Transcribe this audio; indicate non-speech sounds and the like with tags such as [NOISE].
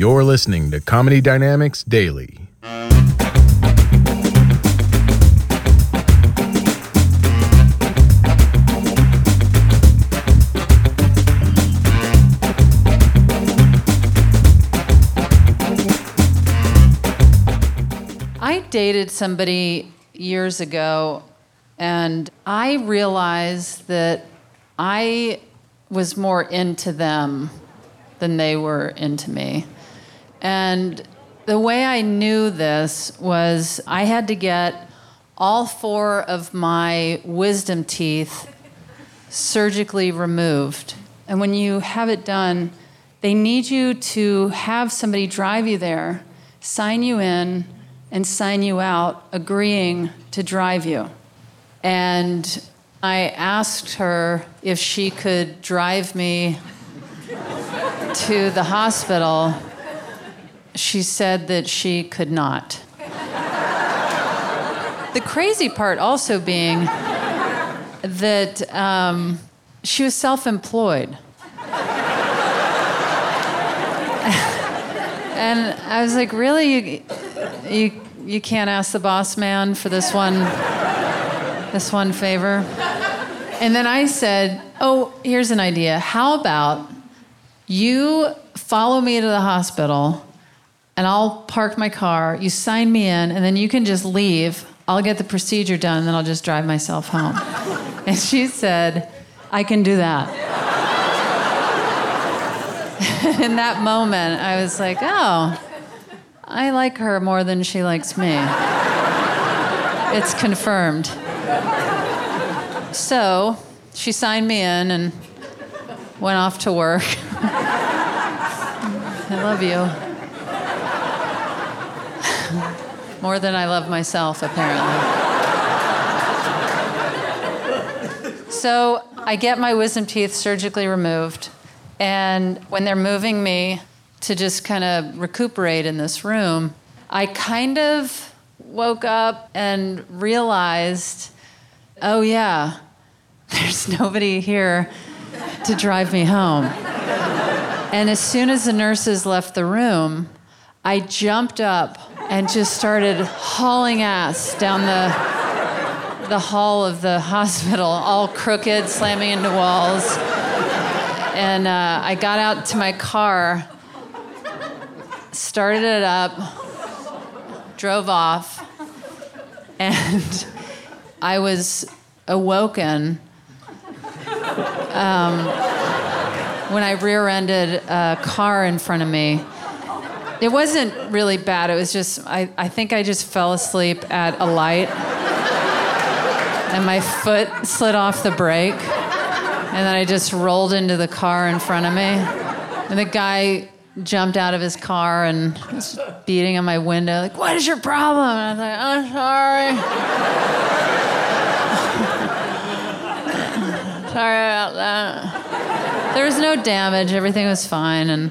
You're listening to Comedy Dynamics Daily. I dated somebody years ago, and I realized that I was more into them than they were into me. And the way I knew this was I had to get all four of my wisdom teeth surgically removed. And when you have it done, they need you to have somebody drive you there, sign you in, and sign you out, agreeing to drive you. And I asked her if she could drive me to the hospital. She said that she could not. the crazy part also being that um, she was self employed. [LAUGHS] and I was like, really? You, you, you can't ask the boss man for this one, this one favor? And then I said, oh, here's an idea. How about you follow me to the hospital and I'll park my car, you sign me in, and then you can just leave. I'll get the procedure done, and then I'll just drive myself home. [LAUGHS] and she said, I can do that. [LAUGHS] in that moment, I was like, oh, I like her more than she likes me. it's confirmed. So she signed me in and went off to work. [LAUGHS] I love you. More than I love myself, apparently. so I get my wisdom teeth surgically removed, and when they're moving me to just kind of recuperate in this room, I kind of woke up and realized oh, yeah, [LAUGHS] there's nobody here to drive me home. And as soon as the nurses left the room, I jumped up and just started hauling ass down the, the hall of the hospital, all crooked, slamming into walls. And uh, I got out to my car, started it up, drove off, and I was awoken um, when I rear ended a car in front of me. It wasn't really bad. It was just, I, I think I just fell asleep at a light and my foot slid off the brake. And then I just rolled into the car in front of me. And the guy jumped out of his car and was beating on my window, like, What is your problem? And I was like, I'm sorry. [LAUGHS] sorry about that. There was no damage, everything was fine. And